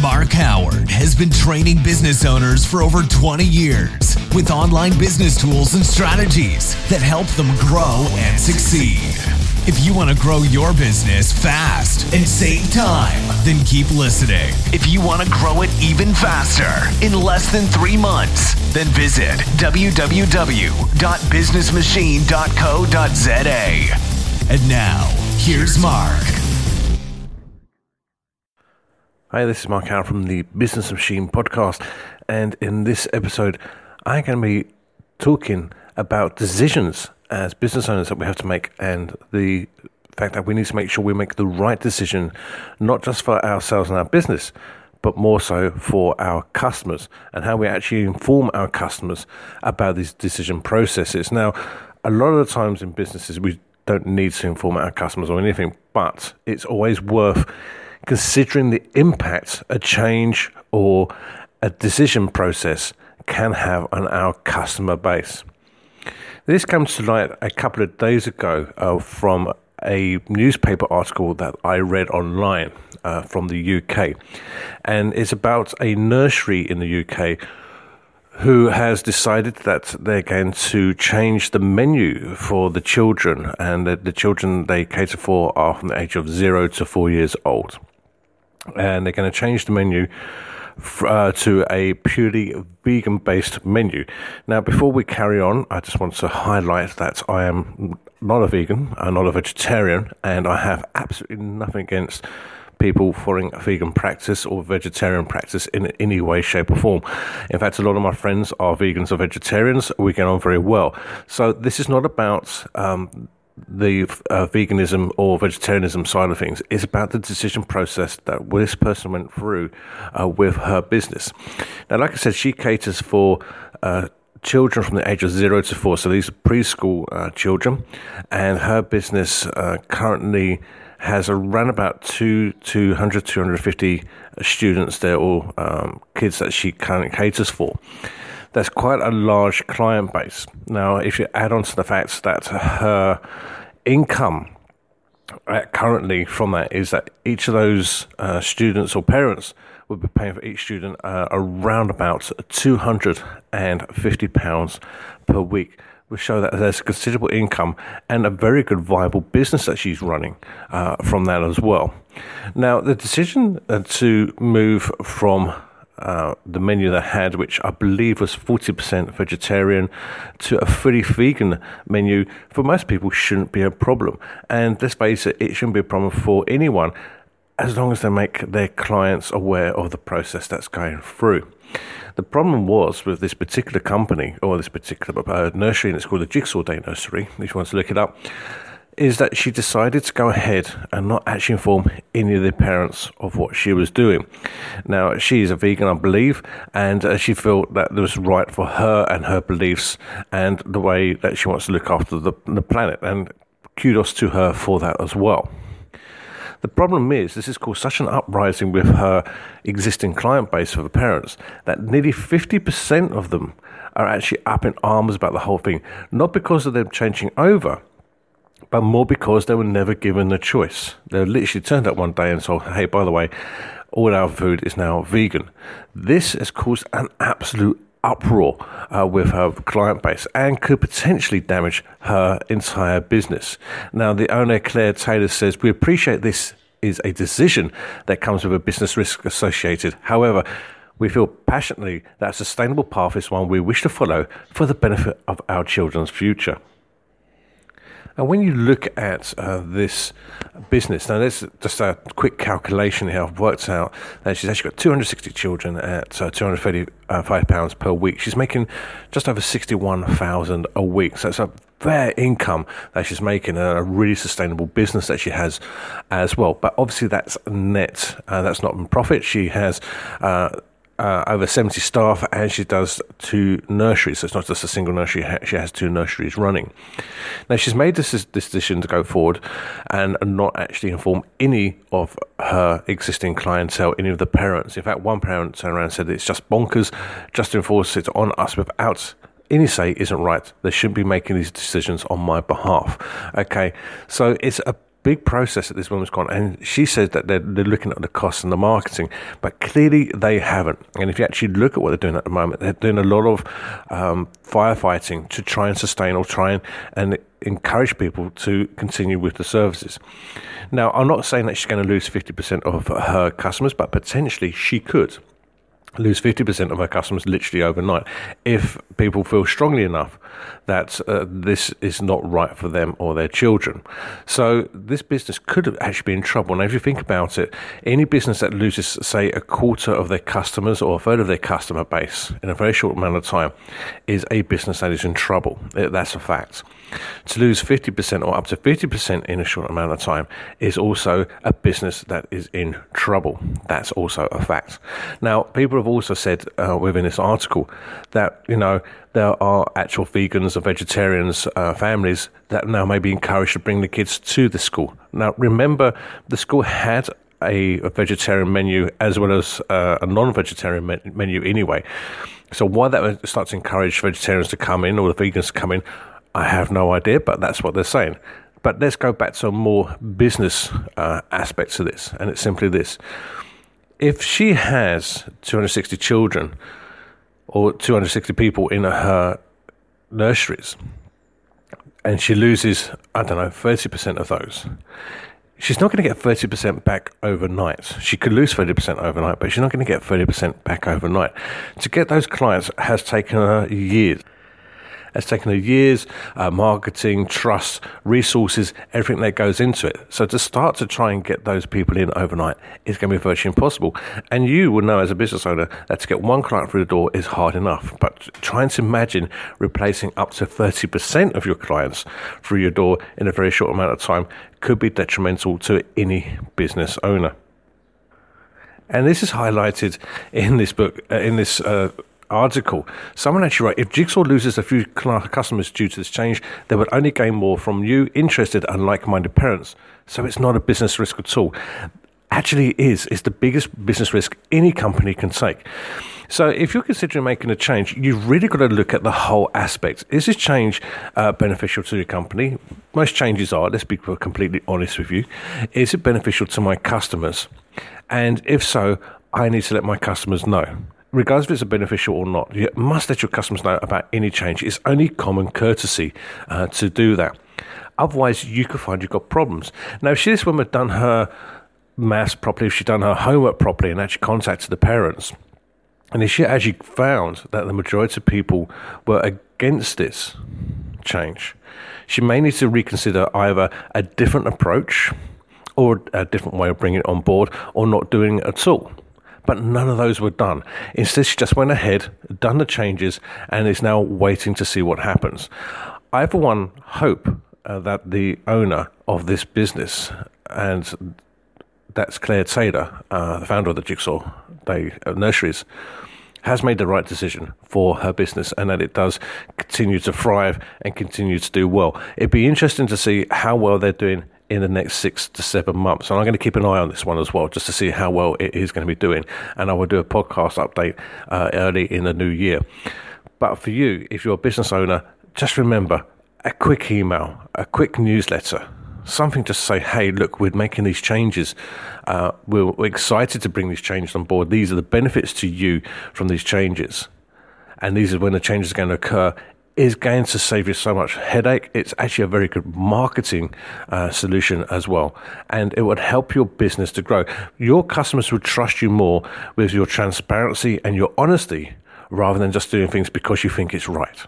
Mark Howard has been training business owners for over 20 years with online business tools and strategies that help them grow and succeed. If you want to grow your business fast and save time, then keep listening. If you want to grow it even faster in less than three months, then visit www.businessmachine.co.za. And now, here's Mark. Hi, this is Mark Howard from the Business Machine podcast, and in this episode, I'm going to be talking about decisions as business owners that we have to make, and the fact that we need to make sure we make the right decision, not just for ourselves and our business, but more so for our customers, and how we actually inform our customers about these decision processes. Now, a lot of the times in businesses, we don't need to inform our customers or anything, but it's always worth considering the impact a change or a decision process can have on our customer base. This comes to light a couple of days ago uh, from a newspaper article that I read online uh, from the UK, and it's about a nursery in the UK who has decided that they're going to change the menu for the children, and the, the children they cater for are from the age of zero to four years old and they're going to change the menu uh, to a purely vegan based menu. Now, before we carry on, I just want to highlight that I am not a vegan, I'm not a vegetarian, and I have absolutely nothing against people following a vegan practice or vegetarian practice in any way, shape, or form. In fact, a lot of my friends are vegans or vegetarians. We get on very well. So, this is not about um, the uh, veganism or vegetarianism side of things is about the decision process that this person went through uh, with her business. Now, like I said, she caters for uh, children from the age of zero to four, so these are preschool uh, children, and her business uh, currently has around about two, 200, 250 students. They're all um, kids that she currently caters for there's quite a large client base. Now, if you add on to the fact that her income uh, currently from that is that each of those uh, students or parents would be paying for each student uh, around about £250 per week which show that there's considerable income and a very good viable business that she's running uh, from that as well. Now, the decision uh, to move from uh, the menu they had, which I believe was 40% vegetarian, to a fully vegan menu, for most people shouldn't be a problem. And let's face it, it shouldn't be a problem for anyone as long as they make their clients aware of the process that's going through. The problem was with this particular company or this particular uh, nursery, and it's called the Jigsaw Day Nursery, if you want to look it up is that she decided to go ahead and not actually inform any of the parents of what she was doing. Now, she is a vegan, I believe, and uh, she felt that it was right for her and her beliefs and the way that she wants to look after the, the planet. And kudos to her for that as well. The problem is, this has caused such an uprising with her existing client base for the parents that nearly 50% of them are actually up in arms about the whole thing, not because of them changing over but more because they were never given the choice. They literally turned up one day and said, hey, by the way, all our food is now vegan. This has caused an absolute uproar uh, with her client base and could potentially damage her entire business. Now, the owner, Claire Taylor, says, We appreciate this is a decision that comes with a business risk associated. However, we feel passionately that a sustainable path is one we wish to follow for the benefit of our children's future. And when you look at uh, this business, now there's just a quick calculation here. I've worked out that she's actually got 260 children at uh, 235 pounds per week. She's making just over 61,000 a week. So it's a fair income that she's making, and a really sustainable business that she has as well. But obviously, that's net. Uh, that's not in profit. She has uh, uh, over 70 staff and she does two nurseries. So it's not just a single nursery, she has two nurseries running. Now, she's made this, decision to go forward and not actually inform any of her existing clientele, any of the parents. In fact, one parent turned around and said it's just bonkers just to enforce it on us without any say isn't right. They shouldn't be making these decisions on my behalf. Okay, so it's a big process that this woman's gone, and she says that they're, they're looking at the costs and the marketing, but clearly they haven't. And if you actually look at what they're doing at the moment, they're doing a lot of um, firefighting to try and sustain or try and, and encourage people to continue with the services. Now, I'm not saying that she's going to lose 50% of her customers, but potentially she could lose 50% of our customers literally overnight if people feel strongly enough that uh, this is not right for them or their children. So this business could have actually be in trouble. Now, if you think about it, any business that loses, say, a quarter of their customers or a third of their customer base in a very short amount of time is a business that is in trouble. That's a fact. To lose 50% or up to 50% in a short amount of time is also a business that is in trouble. That's also a fact. Now, people have also said uh, within this article that, you know, there are actual vegans or vegetarians uh, families that now may be encouraged to bring the kids to the school. Now, remember, the school had a, a vegetarian menu as well as uh, a non vegetarian me- menu anyway. So, why that would start to encourage vegetarians to come in or the vegans to come in I have no idea, but that's what they're saying. But let's go back to more business uh, aspect to this, and it's simply this. If she has 260 children or 260 people in her nurseries, and she loses, I don't know, 30% of those, she's not going to get 30% back overnight. She could lose 30% overnight, but she's not going to get 30% back overnight. To get those clients has taken her years. It's taken years, uh, marketing, trust, resources, everything that goes into it. So to start to try and get those people in overnight is going to be virtually impossible. And you will know as a business owner that to get one client through the door is hard enough. But trying to imagine replacing up to 30% of your clients through your door in a very short amount of time could be detrimental to any business owner. And this is highlighted in this book, uh, in this uh, article, someone actually wrote if Jigsaw loses a few customers due to this change, they would only gain more from you, interested and like minded parents. So it's not a business risk at all. Actually, it is. It's the biggest business risk any company can take. So, if you're considering making a change, you've really got to look at the whole aspect. Is this change uh, beneficial to your company? Most changes are, let's be completely honest with you. Is it beneficial to my customers? And if so, I need to let my customers know regardless if it's a beneficial or not, you must let your customers know about any change. It's only common courtesy uh, to do that. Otherwise, you could find you've got problems. Now, if she, this woman had done her maths properly, if she'd done her homework properly and actually contacted the parents, and if she actually found that the majority of people were against this change, she may need to reconsider either a different approach or a different way of bringing it on board or not doing it at all but none of those were done. Instead, she just went ahead, done the changes, and is now waiting to see what happens. I, for one, hope uh, that the owner of this business, and that's Claire Taylor, uh, the founder of the Jigsaw Day Nurseries, has made the right decision for her business and that it does continue to thrive and continue to do well. It'd be interesting to see how well they're doing in the next six to seven months. And I'm going to keep an eye on this one as well, just to see how well it is going to be doing. And I will do a podcast update uh, early in the new year. But for you, if you're a business owner, just remember a quick email, a quick newsletter, something to say, hey, look, we're making these changes. Uh, we're, we're excited to bring these changes on board. These are the benefits to you from these changes. And these are when the changes are going to occur is going to save you so much headache. It's actually a very good marketing uh, solution as well. And it would help your business to grow. Your customers would trust you more with your transparency and your honesty rather than just doing things because you think it's right.